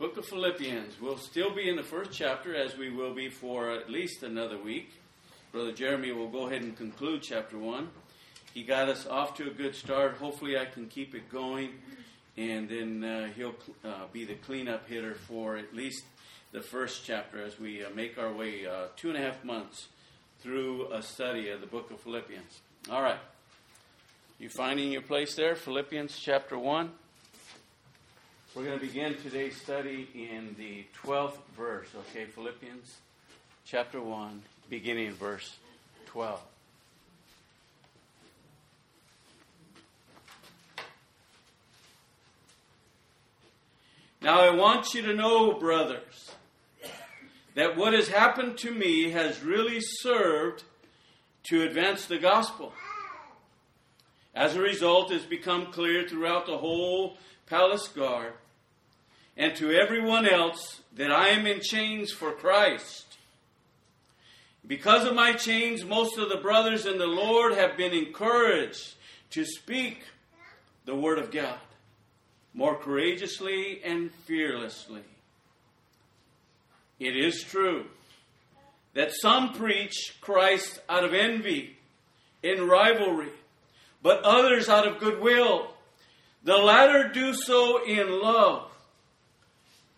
Book of Philippians. We'll still be in the first chapter, as we will be for at least another week. Brother Jeremy will go ahead and conclude chapter 1. He got us off to a good start. Hopefully, I can keep it going, and then uh, he'll uh, be the cleanup hitter for at least the first chapter as we uh, make our way uh, two and a half months through a study of the book of Philippians. All right. You finding your place there? Philippians chapter 1. We're going to begin today's study in the 12th verse, okay? Philippians chapter 1, beginning in verse 12. Now, I want you to know, brothers, that what has happened to me has really served to advance the gospel. As a result, it's become clear throughout the whole palace guard and to everyone else that I am in chains for Christ. Because of my chains, most of the brothers in the Lord have been encouraged to speak the Word of God more courageously and fearlessly. It is true that some preach Christ out of envy, in rivalry, but others out of goodwill. The latter do so in love,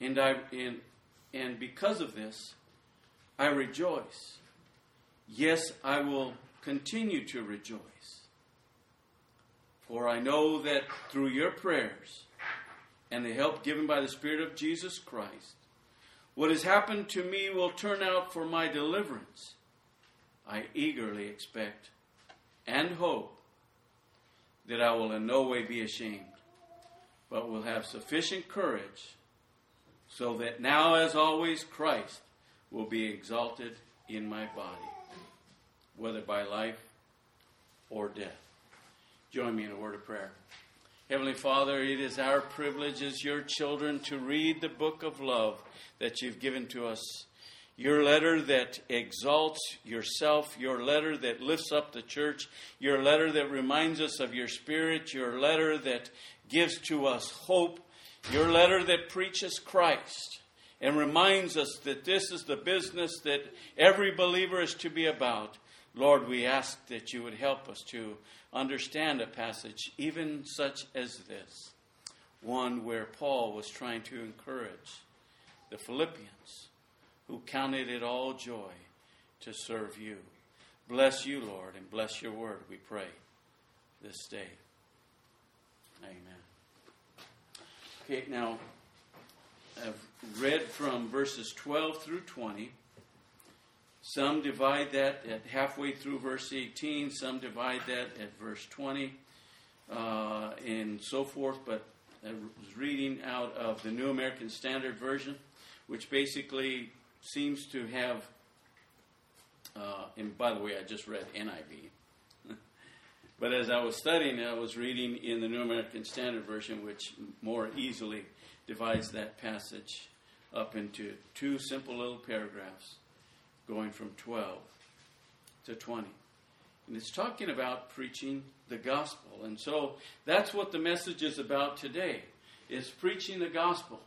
And, I, and, and because of this, I rejoice. Yes, I will continue to rejoice. For I know that through your prayers and the help given by the Spirit of Jesus Christ, what has happened to me will turn out for my deliverance. I eagerly expect and hope that I will in no way be ashamed, but will have sufficient courage so that now, as always, Christ will be exalted in my body, whether by life or death. Join me in a word of prayer. Heavenly Father, it is our privilege as your children to read the book of love that you've given to us your letter that exalts yourself, your letter that lifts up the church, your letter that reminds us of your spirit, your letter that gives to us hope, your letter that preaches Christ and reminds us that this is the business that every believer is to be about. Lord, we ask that you would help us to understand a passage even such as this, one where Paul was trying to encourage the Philippians who counted it all joy to serve you. Bless you, Lord, and bless your word, we pray, this day. Okay, now, I've read from verses 12 through 20. Some divide that at halfway through verse 18, some divide that at verse 20, uh, and so forth. But I was reading out of the New American Standard Version, which basically seems to have, uh, and by the way, I just read NIV. But as I was studying, I was reading in the New American Standard Version, which more easily divides that passage up into two simple little paragraphs going from 12 to 20. And it's talking about preaching the gospel. And so that's what the message is about today, is preaching the gospel.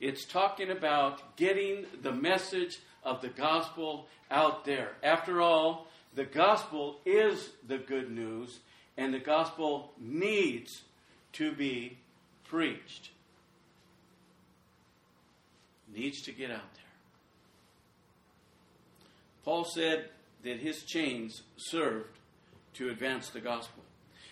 It's talking about getting the message of the gospel out there. After all, the gospel is the good news, and the gospel needs to be preached. Needs to get out there. Paul said that his chains served to advance the gospel.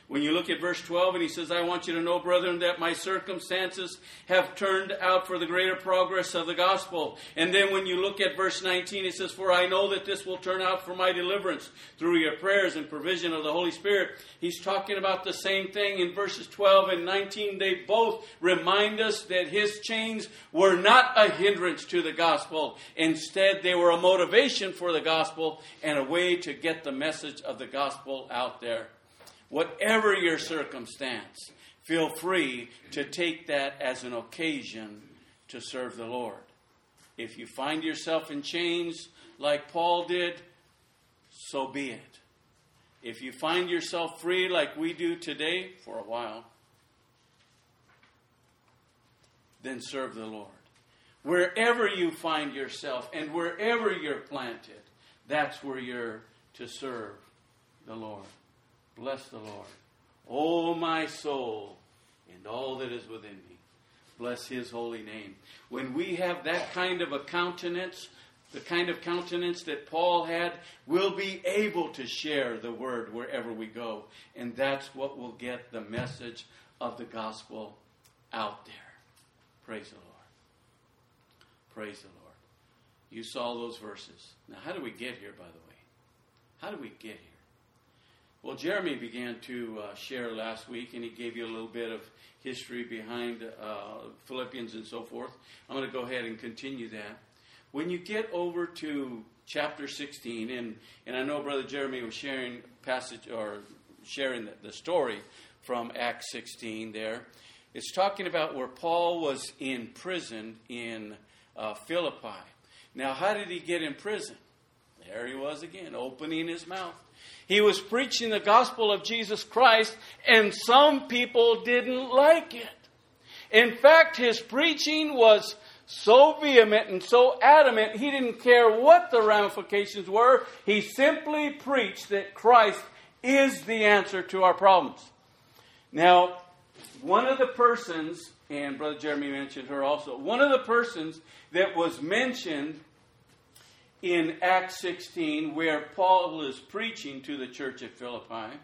When you look at verse 12, and he says, I want you to know, brethren, that my circumstances have turned out for the greater progress of the gospel. And then when you look at verse 19, it says, For I know that this will turn out for my deliverance through your prayers and provision of the Holy Spirit. He's talking about the same thing in verses 12 and 19. They both remind us that his chains were not a hindrance to the gospel. Instead, they were a motivation for the gospel and a way to get the message of the gospel out there. Whatever your circumstance, feel free to take that as an occasion to serve the Lord. If you find yourself in chains like Paul did, so be it. If you find yourself free like we do today for a while, then serve the Lord. Wherever you find yourself and wherever you're planted, that's where you're to serve the Lord. Bless the Lord. O my soul, and all that is within me. Bless his holy name. When we have that kind of a countenance, the kind of countenance that Paul had, we'll be able to share the word wherever we go. And that's what will get the message of the gospel out there. Praise the Lord. Praise the Lord. You saw those verses. Now, how do we get here, by the way? How do we get here? Well, Jeremy began to uh, share last week, and he gave you a little bit of history behind uh, Philippians and so forth. I'm going to go ahead and continue that. When you get over to chapter 16, and, and I know Brother Jeremy was sharing passage or sharing the, the story from Acts 16 there. It's talking about where Paul was in prison in uh, Philippi. Now, how did he get in prison? There he was again, opening his mouth. He was preaching the gospel of Jesus Christ, and some people didn't like it. In fact, his preaching was so vehement and so adamant, he didn't care what the ramifications were. He simply preached that Christ is the answer to our problems. Now, one of the persons, and Brother Jeremy mentioned her also, one of the persons that was mentioned in Acts 16 where Paul is preaching to the church at Philippi.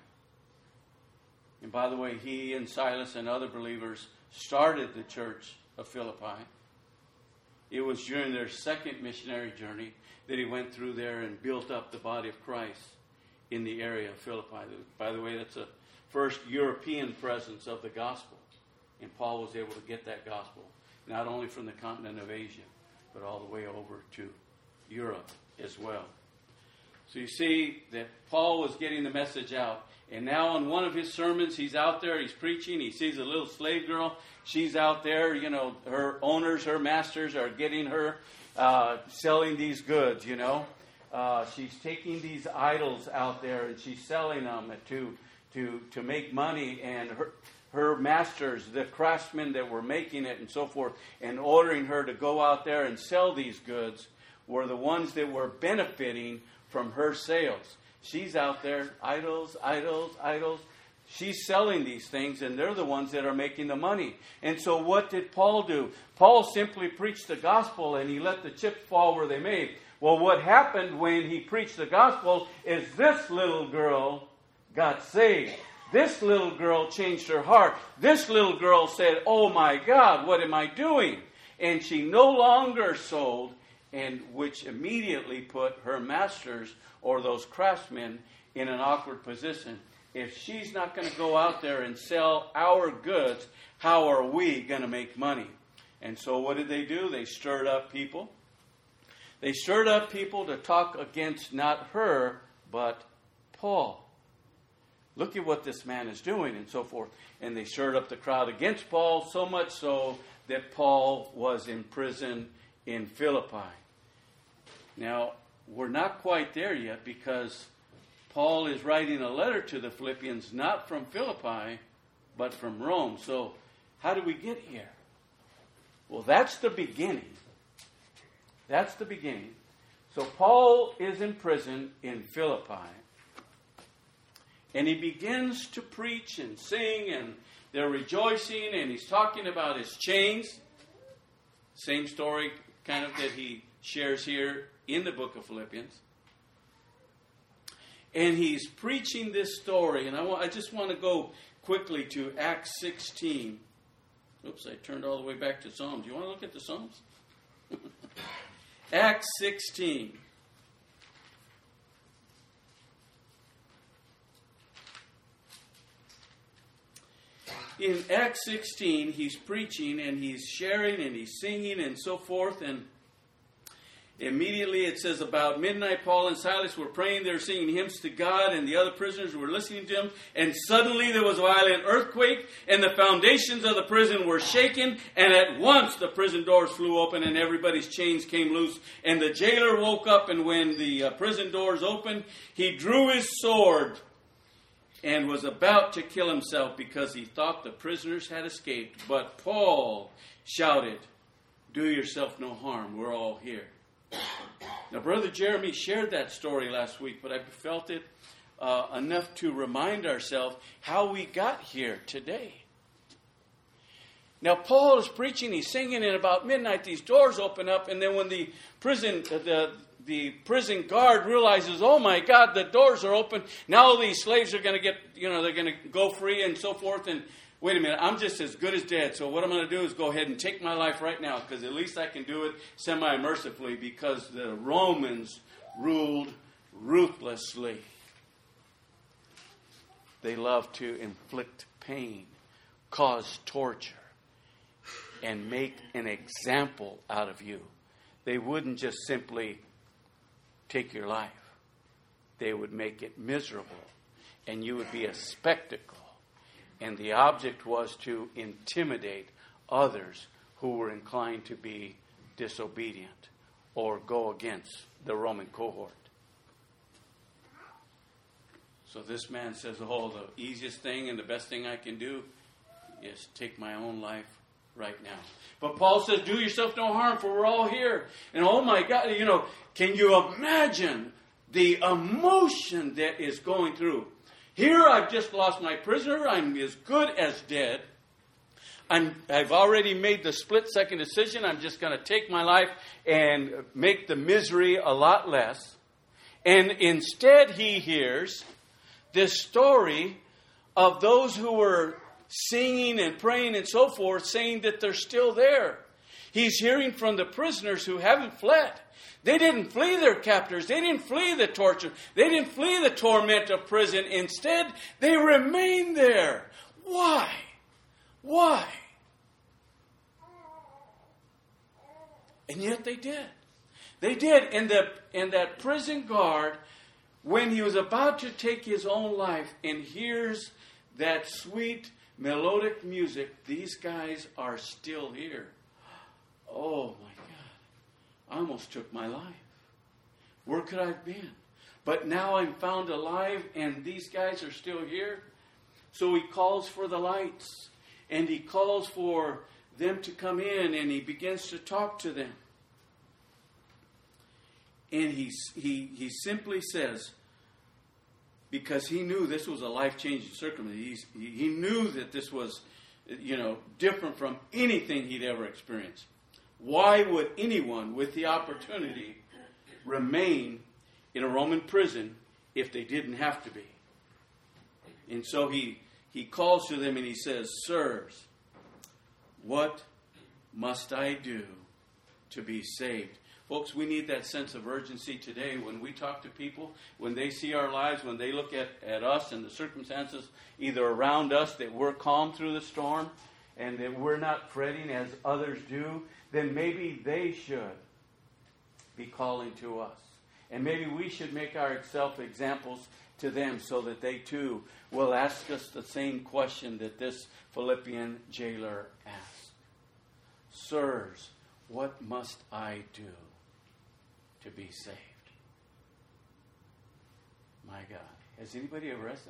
And by the way, he and Silas and other believers started the church of Philippi. It was during their second missionary journey that he went through there and built up the body of Christ in the area of Philippi. By the way, that's the first European presence of the gospel. And Paul was able to get that gospel not only from the continent of Asia, but all the way over to Europe as well. So you see that Paul was getting the message out. And now on one of his sermons, he's out there, he's preaching, he sees a little slave girl. She's out there, you know, her owners, her masters are getting her uh, selling these goods, you know. Uh, she's taking these idols out there and she's selling them to, to, to make money. And her, her masters, the craftsmen that were making it and so forth, and ordering her to go out there and sell these goods were the ones that were benefiting from her sales. She's out there, idols, idols, idols. She's selling these things, and they're the ones that are making the money. And so, what did Paul do? Paul simply preached the gospel and he let the chips fall where they may. Well, what happened when he preached the gospel is this little girl got saved. This little girl changed her heart. This little girl said, Oh my God, what am I doing? And she no longer sold and which immediately put her masters or those craftsmen in an awkward position. If she's not going to go out there and sell our goods, how are we going to make money? And so, what did they do? They stirred up people. They stirred up people to talk against not her, but Paul. Look at what this man is doing, and so forth. And they stirred up the crowd against Paul, so much so that Paul was in prison in Philippi. Now, we're not quite there yet because Paul is writing a letter to the Philippians not from Philippi, but from Rome. So, how do we get here? Well, that's the beginning. That's the beginning. So, Paul is in prison in Philippi. And he begins to preach and sing, and they're rejoicing, and he's talking about his chains. Same story, kind of, that he shares here in the book of Philippians. and he's preaching this story. And I, want, I just want to go quickly to Acts 16. Oops, I turned all the way back to Psalms. You want to look at the Psalms? Acts 16. In Acts 16, he's preaching and he's sharing and he's singing and so forth. And Immediately it says about midnight, Paul and Silas were praying, they were singing hymns to God, and the other prisoners were listening to them. And suddenly there was a violent earthquake, and the foundations of the prison were shaken, and at once the prison doors flew open, and everybody's chains came loose. And the jailer woke up, and when the uh, prison doors opened, he drew his sword and was about to kill himself because he thought the prisoners had escaped. But Paul shouted, Do yourself no harm, we're all here. Now, Brother Jeremy shared that story last week, but I felt it uh, enough to remind ourselves how we got here today. Now, Paul is preaching, he's singing, and about midnight, these doors open up, and then when the prison, the, the prison guard realizes, oh my God, the doors are open. Now these slaves are going to get, you know, they're going to go free and so forth. And wait a minute, I'm just as good as dead. So what I'm going to do is go ahead and take my life right now because at least I can do it semi mercifully because the Romans ruled ruthlessly. They love to inflict pain, cause torture, and make an example out of you. They wouldn't just simply take your life, they would make it miserable, and you would be a spectacle and the object was to intimidate others who were inclined to be disobedient or go against the Roman cohort. So this man says, Oh, the easiest thing and the best thing I can do is take my own life right now. But Paul says, Do yourself no harm, for we're all here. And oh my God, you know, can you imagine the emotion that is going through? Here I've just lost my prisoner. I'm as good as dead. I'm, I've already made the split second decision. I'm just going to take my life and make the misery a lot less. And instead, he hears this story of those who were singing and praying and so forth, saying that they're still there. He's hearing from the prisoners who haven't fled. They didn't flee their captors. They didn't flee the torture. They didn't flee the torment of prison. Instead, they remained there. Why? Why? And yet they did. They did. And, the, and that prison guard, when he was about to take his own life and hears that sweet melodic music, these guys are still here. Oh my God, I almost took my life. Where could I have been? But now I'm found alive and these guys are still here. So he calls for the lights and he calls for them to come in and he begins to talk to them. And he, he, he simply says, because he knew this was a life changing circumstance, he, he knew that this was, you know, different from anything he'd ever experienced. Why would anyone with the opportunity remain in a Roman prison if they didn't have to be? And so he, he calls to them and he says, Sirs, what must I do to be saved? Folks, we need that sense of urgency today when we talk to people, when they see our lives, when they look at, at us and the circumstances either around us that we're calm through the storm and that we're not fretting as others do then maybe they should be calling to us. And maybe we should make ourselves examples to them so that they too will ask us the same question that this Philippian jailer asked Sirs, what must I do to be saved? My God. Has anybody ever asked,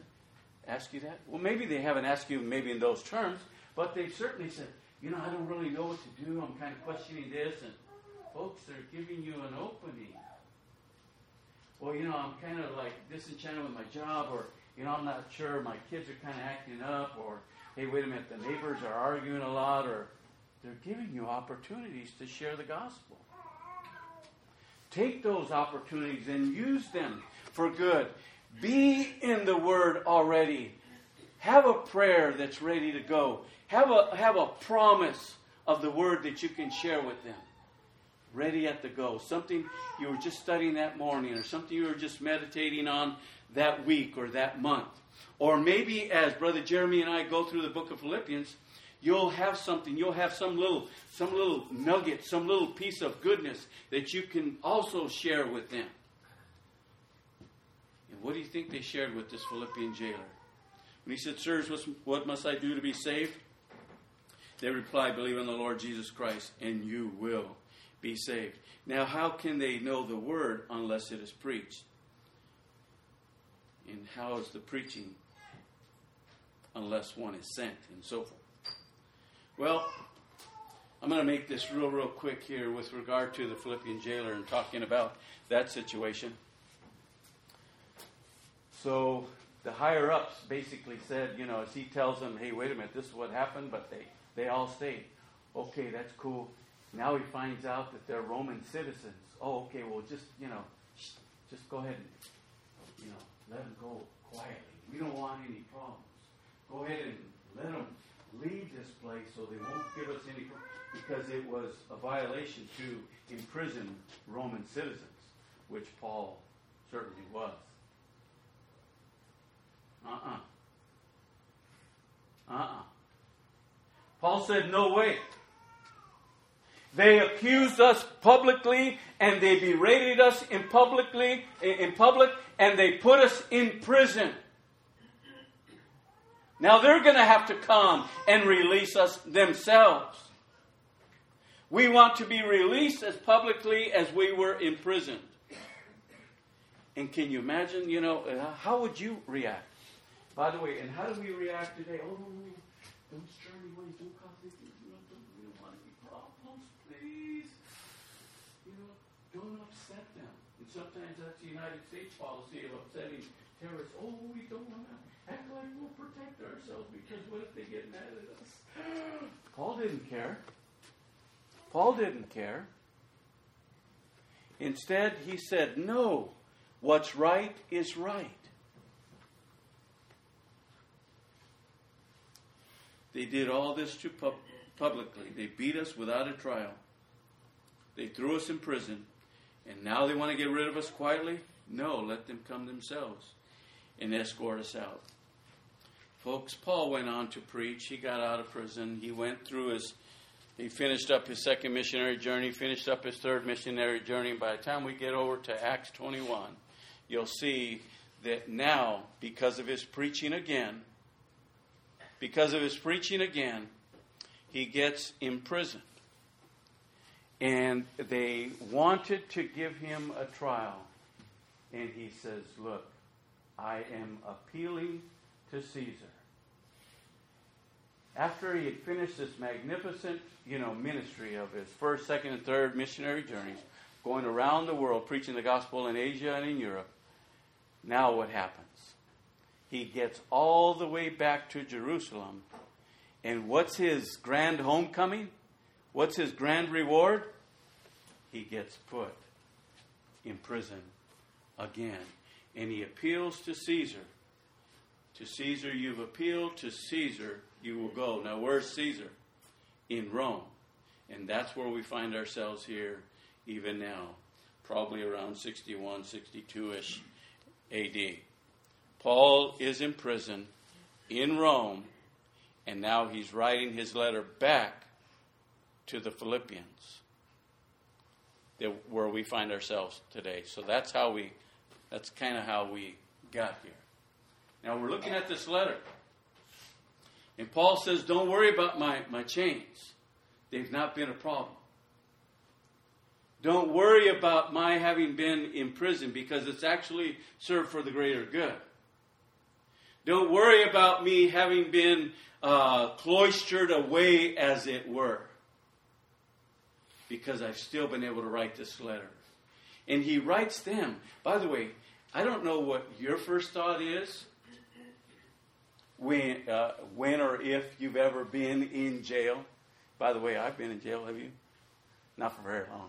asked you that? Well, maybe they haven't asked you maybe in those terms, but they've certainly said, you know, I don't really know what to do. I'm kind of questioning this. And folks, they're giving you an opening. Well, you know, I'm kind of like disenchanted with my job, or, you know, I'm not sure. My kids are kind of acting up, or, hey, wait a minute, the neighbors are arguing a lot, or they're giving you opportunities to share the gospel. Take those opportunities and use them for good. Be in the Word already. Have a prayer that's ready to go. Have a, have a promise of the Word that you can share with them. Ready at the go. Something you were just studying that morning, or something you were just meditating on that week or that month. Or maybe as Brother Jeremy and I go through the book of Philippians, you'll have something, you'll have some little some little nugget, some little piece of goodness that you can also share with them. And what do you think they shared with this Philippian jailer? When he said, Sirs, what must I do to be saved? They replied, Believe in the Lord Jesus Christ, and you will be saved. Now, how can they know the word unless it is preached? And how is the preaching unless one is sent, and so forth? Well, I'm going to make this real, real quick here with regard to the Philippian jailer and talking about that situation. So the higher ups basically said, you know, as he tells them, hey, wait a minute, this is what happened, but they, they all stayed. Okay, that's cool. Now he finds out that they're Roman citizens. Oh, okay, well, just, you know, just go ahead and, you know, let them go quietly. We don't want any problems. Go ahead and let them leave this place so they won't give us any because it was a violation to imprison Roman citizens, which Paul certainly was. Uh-uh. Uh-uh. Paul said, no way. They accused us publicly and they berated us in publicly in public and they put us in prison. Now they're going to have to come and release us themselves. We want to be released as publicly as we were imprisoned. And can you imagine, you know, uh, how would you react? By the way, and how do we react today? Oh, don't stir me away, don't cause me, you know, don't, we don't want any problems, please. You know, don't upset them. And sometimes that's the United States policy of upsetting terrorists. Oh, we don't want to act like we'll protect ourselves because what if they get mad at us? Paul didn't care. Paul didn't care. Instead, he said, No, what's right is right. They did all this to pub- publicly. They beat us without a trial. They threw us in prison. And now they want to get rid of us quietly? No, let them come themselves and escort us out. Folks, Paul went on to preach. He got out of prison. He went through his he finished up his second missionary journey, finished up his third missionary journey. By the time we get over to Acts 21, you'll see that now, because of his preaching again, because of his preaching again, he gets imprisoned. And they wanted to give him a trial. And he says, Look, I am appealing to Caesar after he had finished this magnificent, you know, ministry of his first, second, and third missionary journeys, going around the world preaching the gospel in Asia and in Europe, now what happens? He gets all the way back to Jerusalem, and what's his grand homecoming? What's his grand reward? He gets put in prison again, and he appeals to Caesar. To Caesar you've appealed, to Caesar you will go. Now, where's Caesar? In Rome. And that's where we find ourselves here even now, probably around 61, 62 ish AD. Paul is in prison in Rome, and now he's writing his letter back to the Philippians, where we find ourselves today. So that's how we, that's kind of how we got here. Now we're looking at this letter. And Paul says, Don't worry about my, my chains, they've not been a problem. Don't worry about my having been in prison because it's actually served for the greater good. Don't worry about me having been uh, cloistered away, as it were, because I've still been able to write this letter. And he writes them. By the way, I don't know what your first thought is when, uh, when or if you've ever been in jail. By the way, I've been in jail. Have you? Not for very long.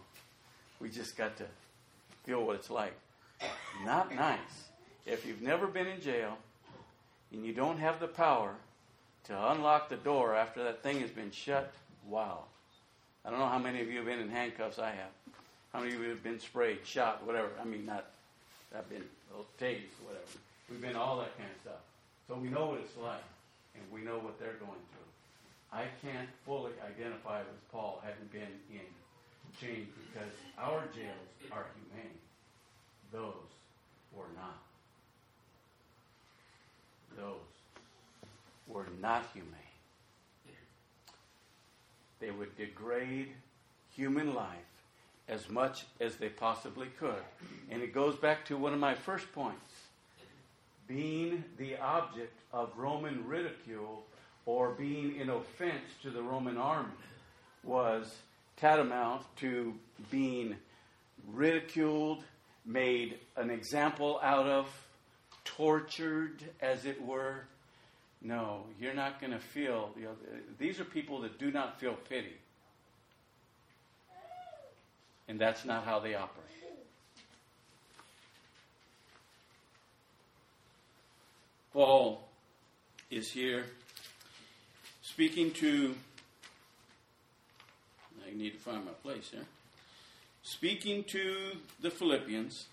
We just got to feel what it's like. Not nice. if you've never been in jail and you don't have the power to unlock the door after that thing has been shut, wow. I don't know how many of you have been in handcuffs. I have. How many of you have been sprayed, shot, whatever? I mean, not, I've been tased, whatever. We've been all that kind of stuff. So we know what it's like, and we know what they're going through. I can't fully identify with Paul having been in chains because our jails are humane. Those were not. Those were not humane. They would degrade human life as much as they possibly could. And it goes back to one of my first points being the object of Roman ridicule or being an offense to the Roman army was tantamount to being ridiculed, made an example out of, tortured, as it were. No, you're not going to feel. You know, these are people that do not feel pity. And that's not how they operate. Paul is here speaking to, I need to find my place here, speaking to the Philippians.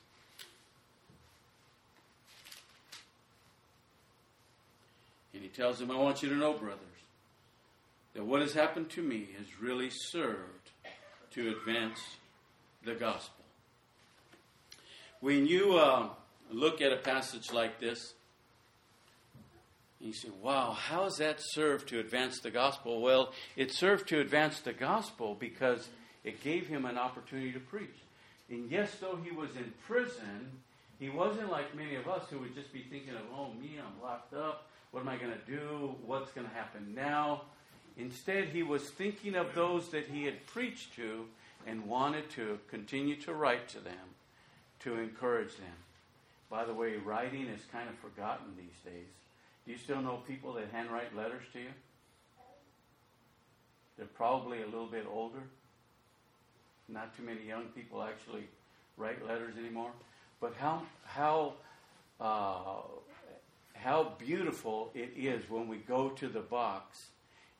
And he tells them, I want you to know, brothers, that what has happened to me has really served to advance the gospel. When you uh, look at a passage like this, you say, wow, how has that served to advance the gospel? Well, it served to advance the gospel because it gave him an opportunity to preach. And yes, though he was in prison, he wasn't like many of us who would just be thinking of, oh, me, I'm locked up. What am I going to do? What's going to happen now? Instead, he was thinking of those that he had preached to and wanted to continue to write to them to encourage them. By the way, writing is kind of forgotten these days. Do you still know people that handwrite letters to you? They're probably a little bit older. Not too many young people actually write letters anymore. But how how uh, how beautiful it is when we go to the box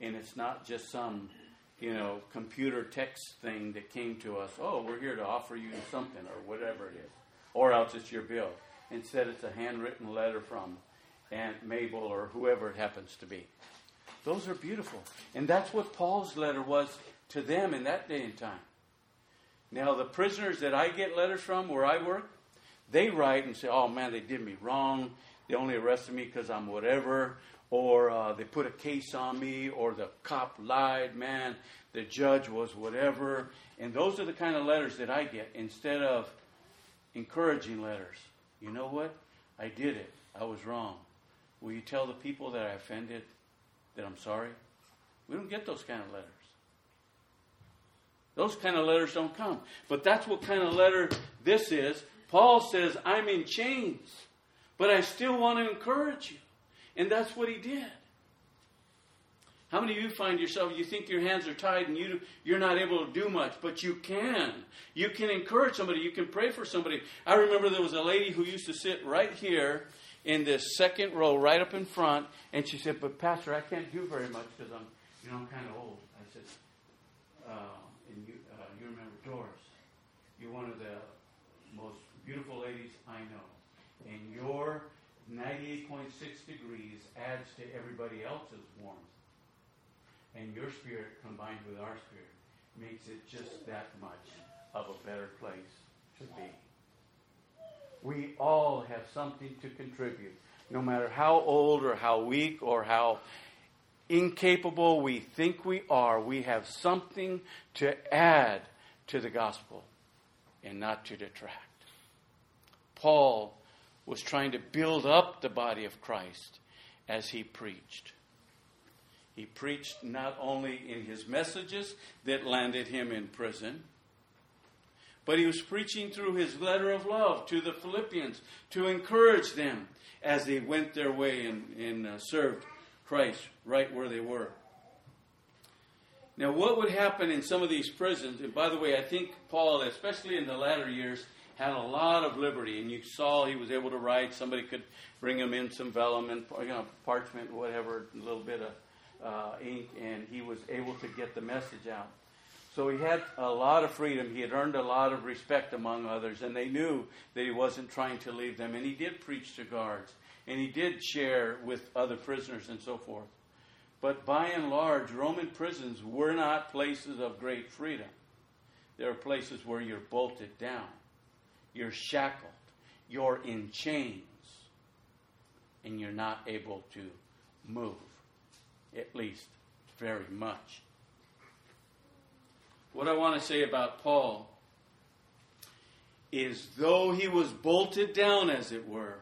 and it's not just some you know computer text thing that came to us. Oh, we're here to offer you something or whatever it is, or else it's your bill. Instead, it's a handwritten letter from Aunt Mabel or whoever it happens to be. Those are beautiful. And that's what Paul's letter was to them in that day and time. Now, the prisoners that I get letters from where I work, they write and say, oh man, they did me wrong. They only arrested me because I'm whatever. Or uh, they put a case on me. Or the cop lied, man. The judge was whatever. And those are the kind of letters that I get instead of encouraging letters. You know what? I did it. I was wrong. Will you tell the people that I offended that I'm sorry? We don't get those kind of letters. Those kind of letters don't come. But that's what kind of letter this is. Paul says, I'm in chains, but I still want to encourage you. And that's what he did. How many of you find yourself, you think your hands are tied and you, you're not able to do much, but you can. You can encourage somebody, you can pray for somebody. I remember there was a lady who used to sit right here in this second row, right up in front, and she said, "But Pastor, I can't do very much because I'm, you know, I'm kind of old." I said, uh, "And you, uh, you remember Doris? You're one of the most beautiful ladies I know, and your 98.6 degrees adds to everybody else's warmth, and your spirit combined with our spirit makes it just that much of a better place to be." We all have something to contribute. No matter how old or how weak or how incapable we think we are, we have something to add to the gospel and not to detract. Paul was trying to build up the body of Christ as he preached. He preached not only in his messages that landed him in prison but he was preaching through his letter of love to the Philippians to encourage them as they went their way and, and uh, served Christ right where they were. Now, what would happen in some of these prisons, and by the way, I think Paul, especially in the latter years, had a lot of liberty, and you saw he was able to write. Somebody could bring him in some vellum and you know, parchment, whatever, a little bit of uh, ink, and he was able to get the message out. So he had a lot of freedom. He had earned a lot of respect among others, and they knew that he wasn't trying to leave them. And he did preach to guards, and he did share with other prisoners and so forth. But by and large, Roman prisons were not places of great freedom. They are places where you're bolted down, you're shackled, you're in chains, and you're not able to move, at least very much. What I want to say about Paul is though he was bolted down, as it were,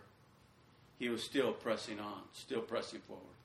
he was still pressing on, still pressing forward.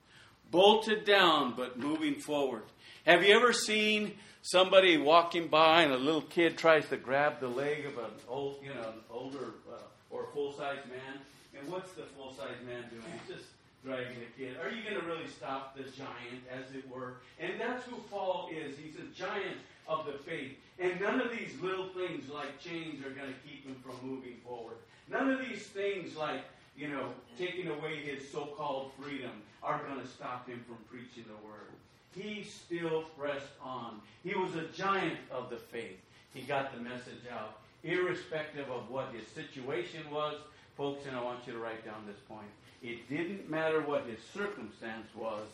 Bolted down, but moving forward. Have you ever seen somebody walking by and a little kid tries to grab the leg of an old, you know, an older uh, or full size man? And what's the full size man doing? He's just dragging a kid. Are you going to really stop the giant, as it were? And that's who Paul is. He's a giant of the faith. And none of these little things like chains are going to keep him from moving forward. None of these things like, you know, taking away his so called freedom are going to stop him from preaching the word. He still pressed on. He was a giant of the faith. He got the message out, irrespective of what his situation was. Folks, and I want you to write down this point. It didn't matter what his circumstance was,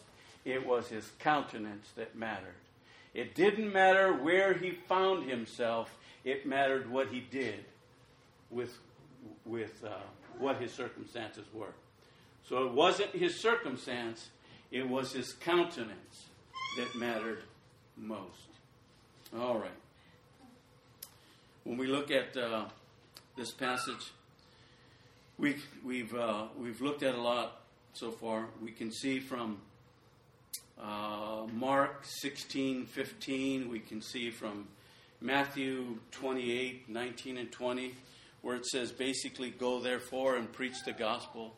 it was his countenance that mattered. It didn't matter where he found himself, it mattered what he did with, with uh, what his circumstances were. So it wasn't his circumstance, it was his countenance that mattered most. All right. When we look at uh, this passage, we, we've, uh, we've looked at a lot so far. We can see from uh, Mark 16, 15. We can see from Matthew 28, 19 and 20, where it says basically, go therefore and preach the gospel.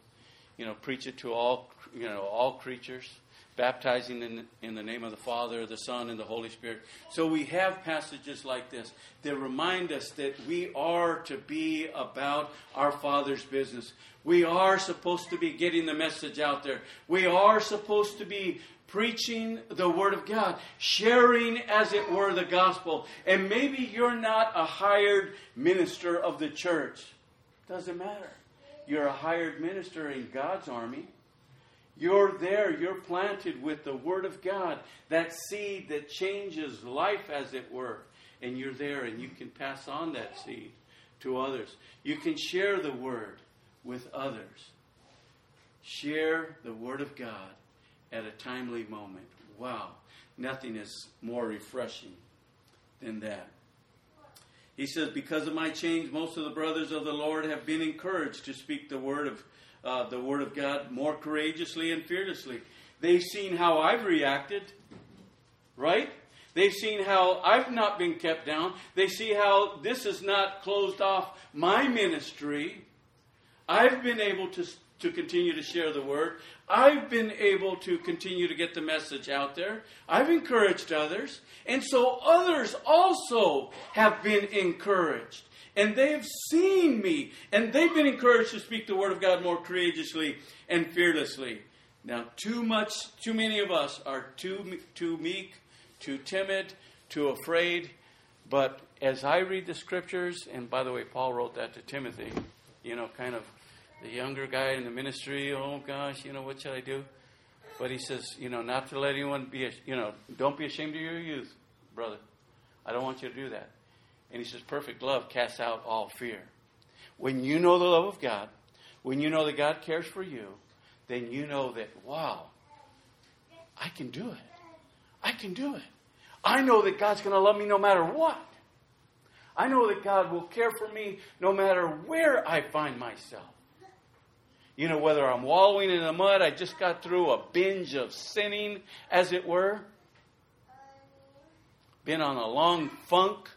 You know, preach it to all, you know, all creatures, baptizing in, in the name of the Father, the Son, and the Holy Spirit. So we have passages like this that remind us that we are to be about our Father's business. We are supposed to be getting the message out there. We are supposed to be preaching the Word of God, sharing, as it were, the gospel. And maybe you're not a hired minister of the church. Doesn't matter. You're a hired minister in God's army. You're there, you're planted with the Word of God, that seed that changes life, as it were. And you're there, and you can pass on that seed to others. You can share the Word with others. Share the Word of God at a timely moment. Wow, nothing is more refreshing than that. He says, Because of my change, most of the brothers of the Lord have been encouraged to speak the word of uh, the word of God more courageously and fearlessly. They've seen how I've reacted, right? They've seen how I've not been kept down. They see how this has not closed off my ministry. I've been able to to continue to share the word. I've been able to continue to get the message out there. I've encouraged others. And so others also have been encouraged. And they've seen me. And they've been encouraged to speak the word of God more courageously and fearlessly. Now, too much, too many of us are too, too meek, too timid, too afraid. But as I read the scriptures, and by the way, Paul wrote that to Timothy, you know, kind of the younger guy in the ministry, oh gosh, you know, what should I do? But he says, you know, not to let anyone be, you know, don't be ashamed of your youth, brother. I don't want you to do that. And he says, perfect love casts out all fear. When you know the love of God, when you know that God cares for you, then you know that, wow, I can do it. I can do it. I know that God's going to love me no matter what. I know that God will care for me no matter where I find myself. You know, whether I'm wallowing in the mud, I just got through a binge of sinning, as it were. Been on a long funk.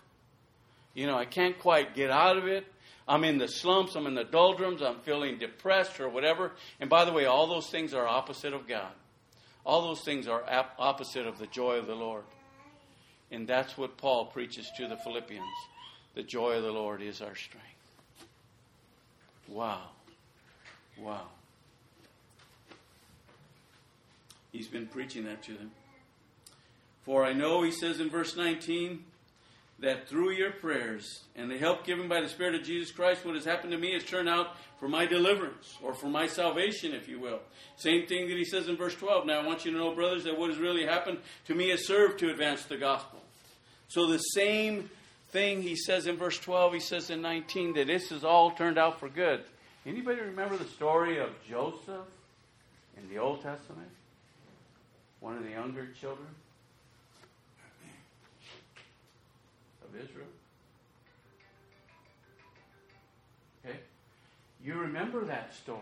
You know, I can't quite get out of it. I'm in the slumps, I'm in the doldrums, I'm feeling depressed or whatever. And by the way, all those things are opposite of God. All those things are opposite of the joy of the Lord. And that's what Paul preaches to the Philippians. The joy of the Lord is our strength. Wow. Wow. He's been preaching that to them. For I know, he says in verse 19, that through your prayers and the help given by the Spirit of Jesus Christ, what has happened to me has turned out for my deliverance or for my salvation, if you will. Same thing that he says in verse 12. Now, I want you to know, brothers, that what has really happened to me has served to advance the gospel. So, the same thing he says in verse 12, he says in 19 that this has all turned out for good. Anybody remember the story of Joseph in the Old Testament? One of the younger children? of Israel. Okay? You remember that story.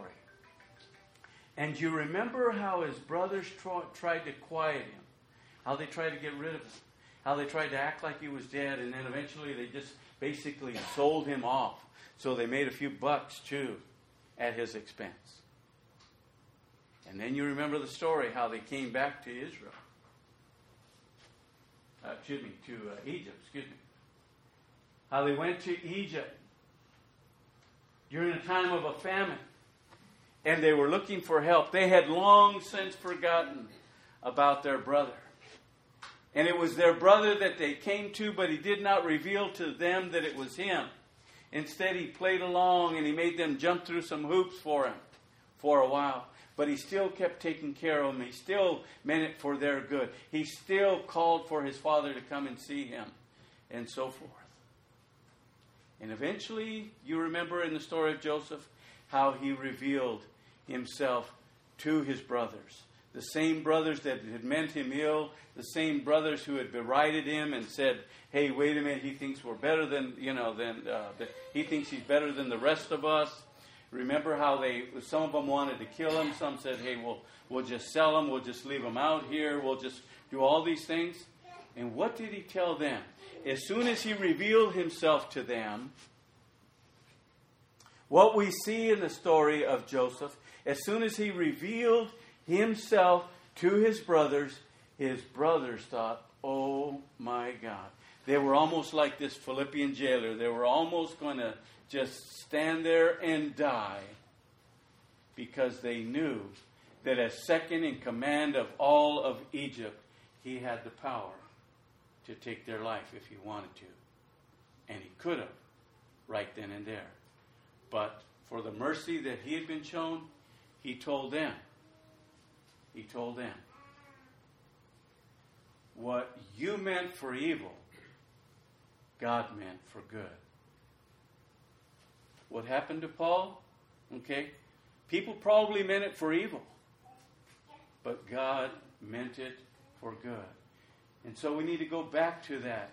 And you remember how his brothers tried to quiet him, how they tried to get rid of him, how they tried to act like he was dead, and then eventually they just basically sold him off. So they made a few bucks too at his expense. And then you remember the story how they came back to Israel. Uh, excuse me, to uh, Egypt, excuse me how they went to Egypt during a time of a famine and they were looking for help. They had long since forgotten about their brother. And it was their brother that they came to, but he did not reveal to them that it was him. Instead, he played along and he made them jump through some hoops for him for a while. But he still kept taking care of them. He still meant it for their good. He still called for his father to come and see him, and so forth. And eventually, you remember in the story of Joseph how he revealed himself to his brothers. The same brothers that had meant him ill, the same brothers who had derided him and said, "Hey, wait a minute, he thinks we're better than you know, than uh, he thinks he's better than the rest of us." Remember how they some of them wanted to kill him, some said, "Hey, we'll we'll just sell him, we'll just leave him out here, we'll just do all these things." And what did he tell them? as soon as he revealed himself to them, what we see in the story of Joseph, as soon as he revealed himself to his brothers, his brothers thought, oh my God. They were almost like this Philippian jailer. They were almost going to just stand there and die because they knew that as second in command of all of Egypt, he had the power to take their life if he wanted to. And he could have right then and there. But for the mercy that he had been shown, he told them, he told them, what you meant for evil, God meant for good. What happened to Paul? Okay. People probably meant it for evil, but God meant it for good. And so we need to go back to that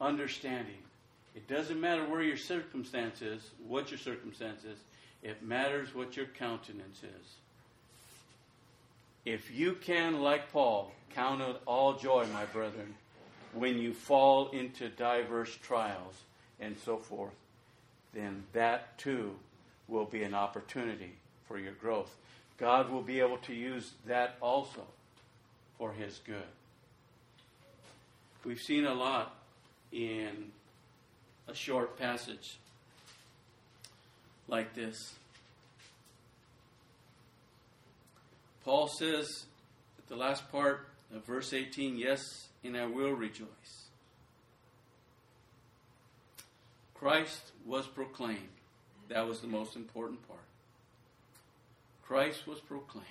understanding. It doesn't matter where your circumstance is, what your circumstance is, it matters what your countenance is. If you can, like Paul, count it all joy, my brethren, when you fall into diverse trials and so forth, then that too will be an opportunity for your growth. God will be able to use that also for His good. We've seen a lot in a short passage like this. Paul says at the last part of verse 18, Yes, and I will rejoice. Christ was proclaimed. That was the most important part. Christ was proclaimed.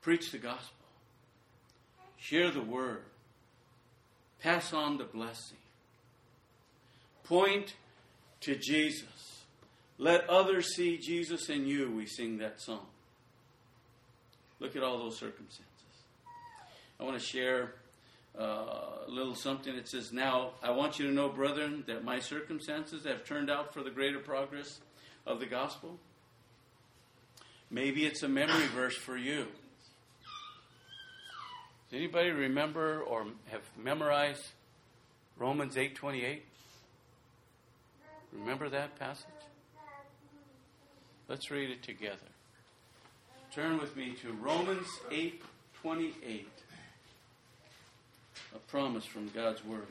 Preach the gospel. Share the word. Pass on the blessing. Point to Jesus. Let others see Jesus in you, we sing that song. Look at all those circumstances. I want to share uh, a little something. It says, Now, I want you to know, brethren, that my circumstances have turned out for the greater progress of the gospel. Maybe it's a memory verse for you. Does anybody remember or have memorized Romans 8:28? Remember that passage? Let's read it together. Turn with me to Romans 8 28. A promise from God's Word.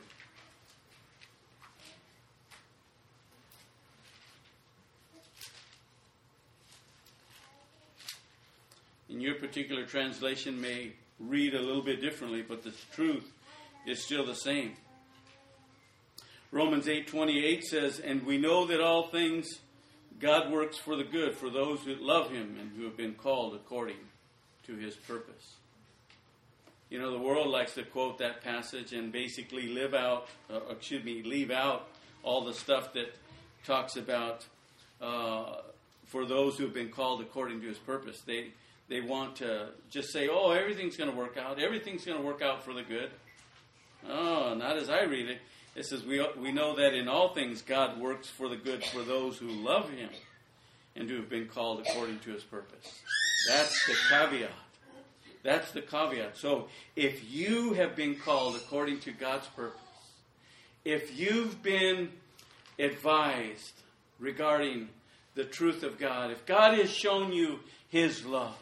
In your particular translation, may read a little bit differently, but the truth is still the same. Romans 8:28 says, "And we know that all things God works for the good for those who love him and who have been called according to his purpose." You know, the world likes to quote that passage and basically live out, uh, excuse me, leave out all the stuff that talks about uh, for those who have been called according to his purpose. They they want to just say, "Oh, everything's going to work out. Everything's going to work out for the good." Oh, not as I read it. It says we we know that in all things God works for the good for those who love Him and who have been called according to His purpose. That's the caveat. That's the caveat. So if you have been called according to God's purpose, if you've been advised regarding the truth of God, if God has shown you His love,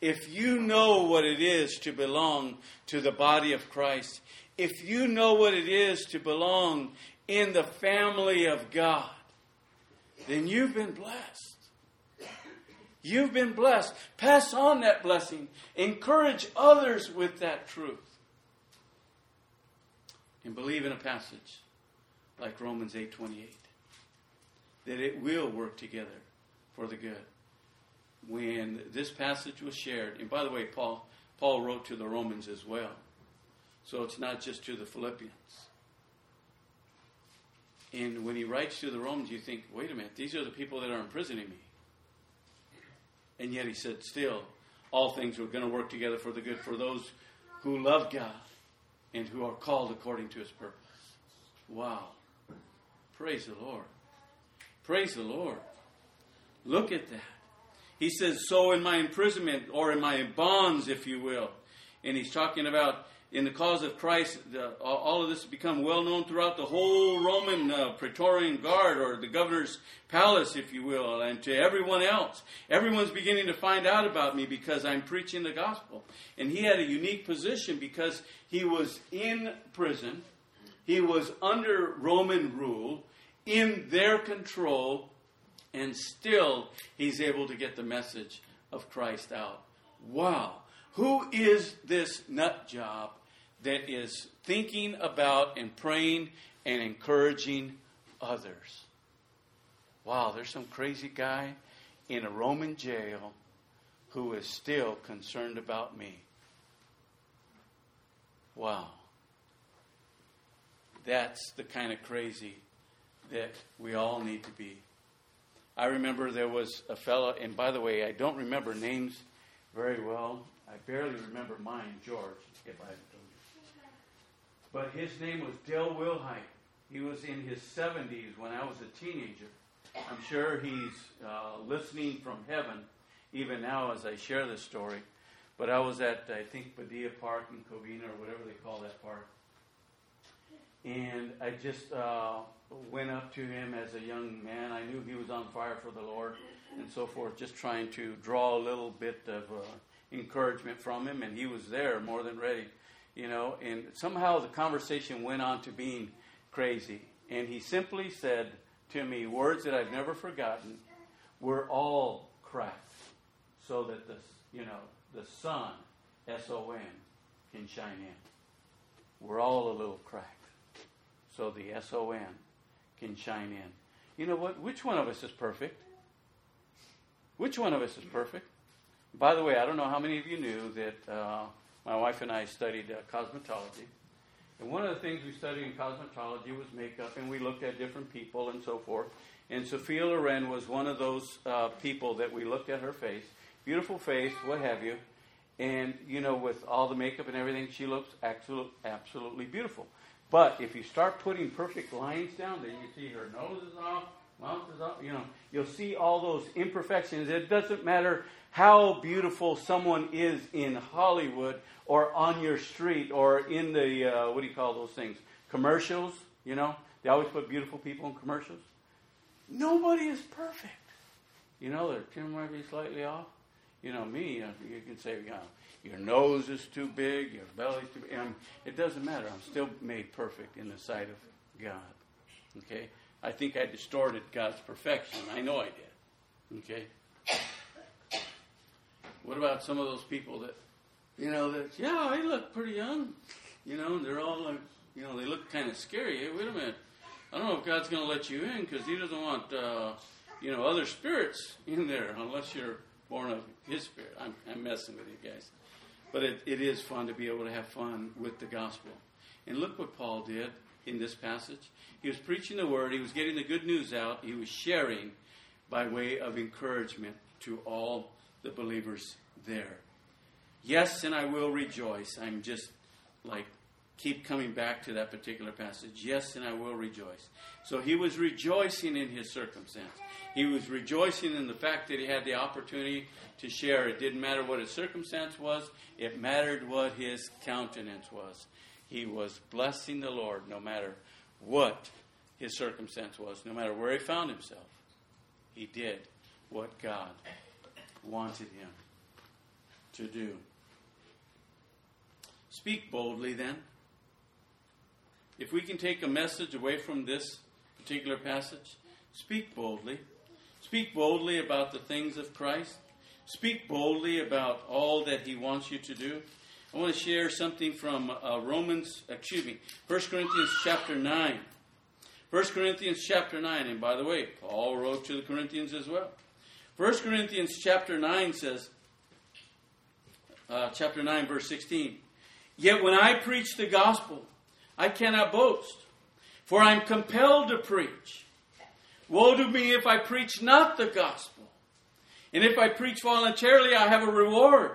if you know what it is to belong to the body of Christ, if you know what it is to belong in the family of God, then you've been blessed. You've been blessed. Pass on that blessing. Encourage others with that truth. And believe in a passage like Romans 8:28 that it will work together for the good. When this passage was shared, and by the way, Paul Paul wrote to the Romans as well. So it's not just to the Philippians. And when he writes to the Romans, you think, wait a minute, these are the people that are imprisoning me. And yet he said, still, all things are going to work together for the good for those who love God and who are called according to his purpose. Wow. Praise the Lord. Praise the Lord. Look at that. He says, So in my imprisonment, or in my bonds, if you will. And he's talking about in the cause of Christ, the, all of this has become well known throughout the whole Roman uh, Praetorian Guard, or the governor's palace, if you will, and to everyone else. Everyone's beginning to find out about me because I'm preaching the gospel. And he had a unique position because he was in prison, he was under Roman rule, in their control, and still he's able to get the message of Christ out. Wow. Who is this nut job that is thinking about and praying and encouraging others? Wow, there's some crazy guy in a Roman jail who is still concerned about me. Wow. That's the kind of crazy that we all need to be. I remember there was a fellow, and by the way, I don't remember names very well. I barely remember mine, George, if I told you. But his name was Dale Wilhite. He was in his 70s when I was a teenager. I'm sure he's uh, listening from heaven even now as I share this story. But I was at, I think, Padilla Park in Covina or whatever they call that park. And I just uh, went up to him as a young man. I knew he was on fire for the Lord and so forth, just trying to draw a little bit of uh, encouragement from him, and he was there more than ready, you know. And somehow the conversation went on to being crazy. And he simply said to me words that I've never forgotten We're all cracked so that the, you know, the sun, S O N, can shine in. We're all a little cracked so the S O N can shine in. You know what? Which one of us is perfect? Which one of us is perfect? By the way, I don't know how many of you knew that uh, my wife and I studied uh, cosmetology. And one of the things we studied in cosmetology was makeup, and we looked at different people and so forth. And Sophia Loren was one of those uh, people that we looked at her face, beautiful face, what have you. And, you know, with all the makeup and everything, she looks absolute, absolutely beautiful. But if you start putting perfect lines down, then you see her nose is off, you know, you'll see all those imperfections. It doesn't matter how beautiful someone is in Hollywood or on your street or in the, uh, what do you call those things? Commercials, you know? They always put beautiful people in commercials. Nobody is perfect. You know, their chin might be slightly off. You know, me, uh, you can say, you know, your nose is too big, your belly's too big. I'm, it doesn't matter. I'm still made perfect in the sight of God. Okay? I think I distorted God's perfection. I know I did. Okay? What about some of those people that, you know, that, yeah, I look pretty young, you know, and they're all like, you know, they look kind of scary. Hey, wait a minute. I don't know if God's going to let you in because He doesn't want, uh, you know, other spirits in there unless you're born of His Spirit. I'm, I'm messing with you guys. But it, it is fun to be able to have fun with the gospel. And look what Paul did in this passage. He was preaching the word, he was getting the good news out, he was sharing by way of encouragement to all the believers there. Yes, and I will rejoice. I'm just like keep coming back to that particular passage. Yes, and I will rejoice. So he was rejoicing in his circumstance. He was rejoicing in the fact that he had the opportunity to share. It didn't matter what his circumstance was, it mattered what his countenance was. He was blessing the Lord no matter what his circumstance was, no matter where he found himself. He did what God wanted him to do. Speak boldly then. If we can take a message away from this particular passage, speak boldly. Speak boldly about the things of Christ. Speak boldly about all that He wants you to do. I want to share something from uh, Romans, excuse me, 1 Corinthians chapter 9. 1 Corinthians chapter 9, and by the way, Paul wrote to the Corinthians as well. 1 Corinthians chapter 9 says, uh, chapter 9, verse 16, Yet when I preach the gospel, I cannot boast, for I'm compelled to preach. Woe to me if I preach not the gospel. And if I preach voluntarily, I have a reward.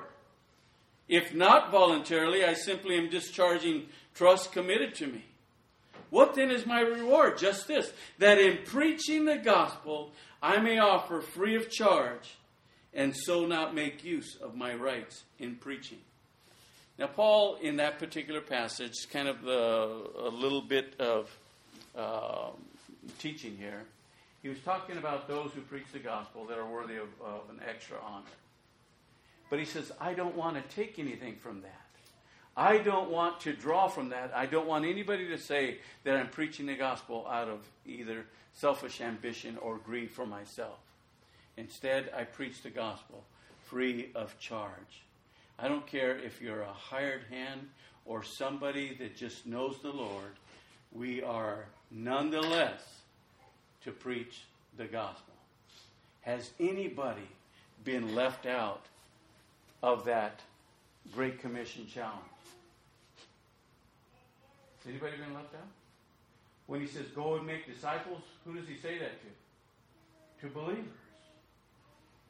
If not voluntarily, I simply am discharging trust committed to me. What then is my reward? Just this that in preaching the gospel, I may offer free of charge and so not make use of my rights in preaching. Now, Paul, in that particular passage, kind of the, a little bit of uh, teaching here, he was talking about those who preach the gospel that are worthy of, of an extra honor. But he says, I don't want to take anything from that. I don't want to draw from that. I don't want anybody to say that I'm preaching the gospel out of either selfish ambition or greed for myself. Instead, I preach the gospel free of charge. I don't care if you're a hired hand or somebody that just knows the Lord, we are nonetheless to preach the gospel. Has anybody been left out of that Great Commission challenge? Has anybody been left out? When he says, go and make disciples, who does he say that to? To believers.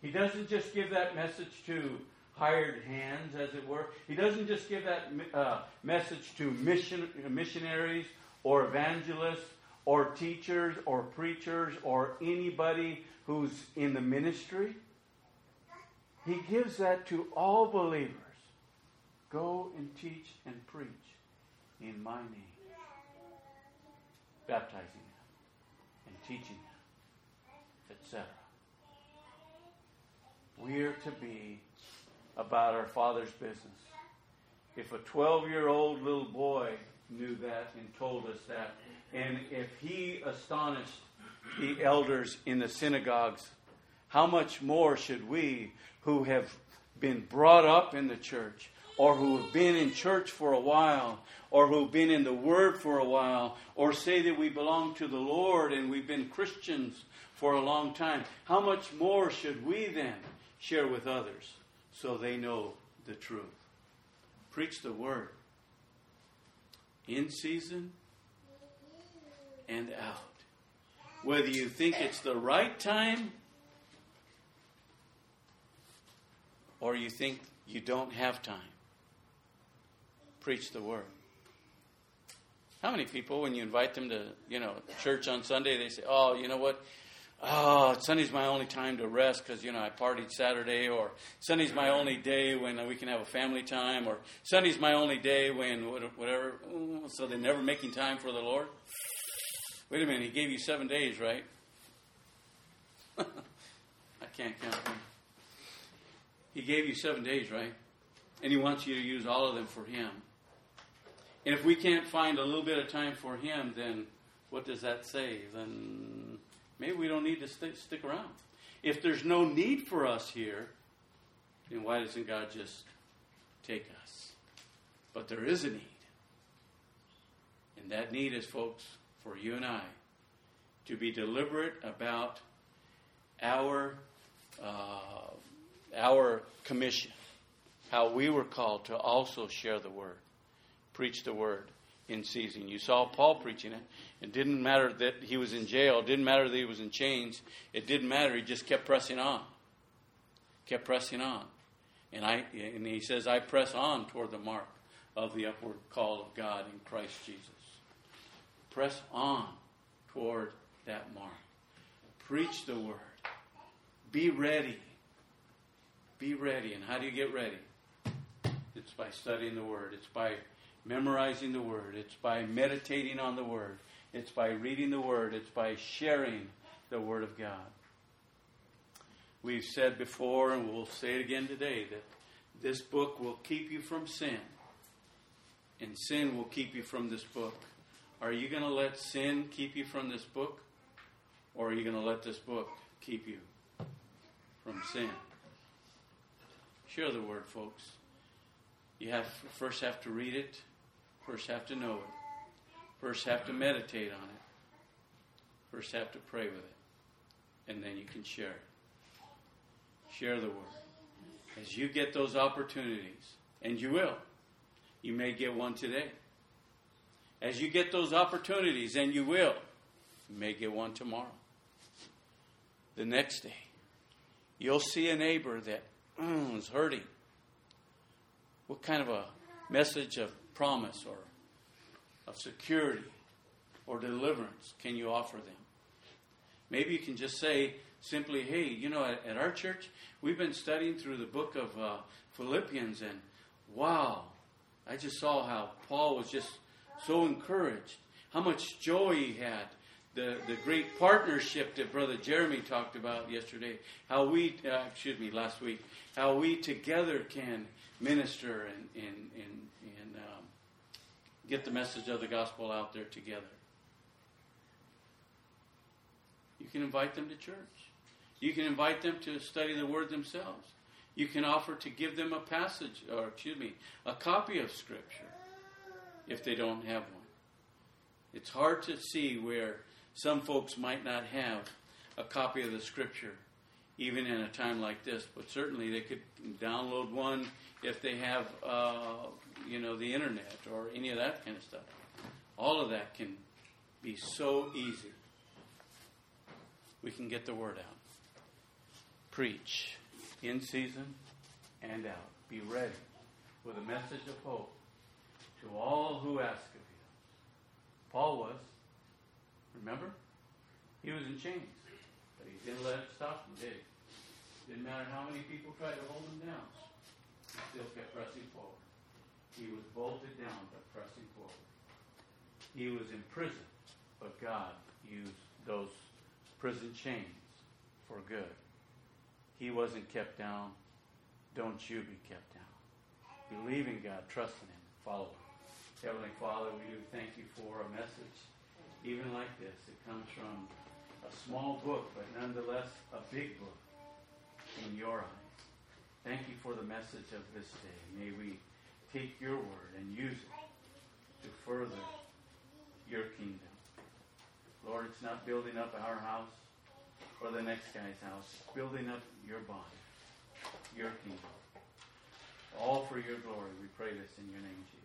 He doesn't just give that message to hired hands, as it were. He doesn't just give that uh, message to mission, missionaries or evangelists or teachers or preachers or anybody who's in the ministry. He gives that to all believers. Go and teach and preach in my name, baptizing them and teaching them, etc. We're to be about our Father's business. If a 12 year old little boy knew that and told us that, and if he astonished the elders in the synagogues, how much more should we who have been brought up in the church, or who have been in church for a while, or who've been in the Word for a while, or say that we belong to the Lord and we've been Christians for a long time, how much more should we then share with others? so they know the truth. Preach the word in season and out. Whether you think it's the right time or you think you don't have time, preach the word. How many people, when you invite them to, you know, church on Sunday, they say, "Oh, you know what? oh, Sunday's my only time to rest because, you know, I partied Saturday, or Sunday's my only day when we can have a family time, or Sunday's my only day when whatever. So they're never making time for the Lord. Wait a minute, He gave you seven days, right? I can't count. He gave you seven days, right? And He wants you to use all of them for Him. And if we can't find a little bit of time for Him, then what does that say? Then maybe we don't need to st- stick around. If there's no need for us here, then why doesn't God just take us? But there is a need. And that need is, folks, for you and I to be deliberate about our uh, our commission, how we were called to also share the word, preach the word in season. You saw Paul preaching it. It didn't matter that he was in jail. It didn't matter that he was in chains. It didn't matter. He just kept pressing on. Kept pressing on. And I and he says, I press on toward the mark of the upward call of God in Christ Jesus. Press on toward that mark. Preach the word. Be ready. Be ready. And how do you get ready? It's by studying the word. It's by memorizing the Word, it's by meditating on the Word, it's by reading the Word, it's by sharing the Word of God. We've said before, and we'll say it again today, that this book will keep you from sin, and sin will keep you from this book. Are you going to let sin keep you from this book, or are you going to let this book keep you from sin? Share the word, folks. You have first have to read it, First, have to know it. First, have to meditate on it. First, have to pray with it. And then you can share it. Share the word. As you get those opportunities, and you will, you may get one today. As you get those opportunities, and you will, you may get one tomorrow. The next day, you'll see a neighbor that mm, hurting. What kind of a message of promise or of security or deliverance can you offer them? Maybe you can just say simply, hey, you know, at, at our church, we've been studying through the book of uh, Philippians, and wow, I just saw how Paul was just so encouraged, how much joy he had, the, the great partnership that Brother Jeremy talked about yesterday, how we, uh, excuse me, last week, how we together can minister and, and, and get the message of the gospel out there together. You can invite them to church. You can invite them to study the word themselves. You can offer to give them a passage, or excuse me, a copy of Scripture if they don't have one. It's hard to see where some folks might not have a copy of the Scripture, even in a time like this, but certainly they could download one if they have uh, you know, the internet or any of that kind of stuff. All of that can be so easy. We can get the word out. Preach in season and out. Be ready with a message of hope to all who ask of you. Paul was. Remember? He was in chains. But he didn't let it stop him, did he? Didn't matter how many people tried to hold him down. He still kept pressing forward. He was bolted down but pressing forward. He was in prison, but God used those prison chains for good. He wasn't kept down. Don't you be kept down. Believe in God, trust in Him, follow Him. Heavenly Father, we do thank you for a message even like this. It comes from a small book, but nonetheless a big book in your eyes. Thank you for the message of this day. May we take your word and use it to further your kingdom. Lord, it's not building up our house or the next guy's house. It's building up your body, your kingdom. All for your glory. We pray this in your name, Jesus.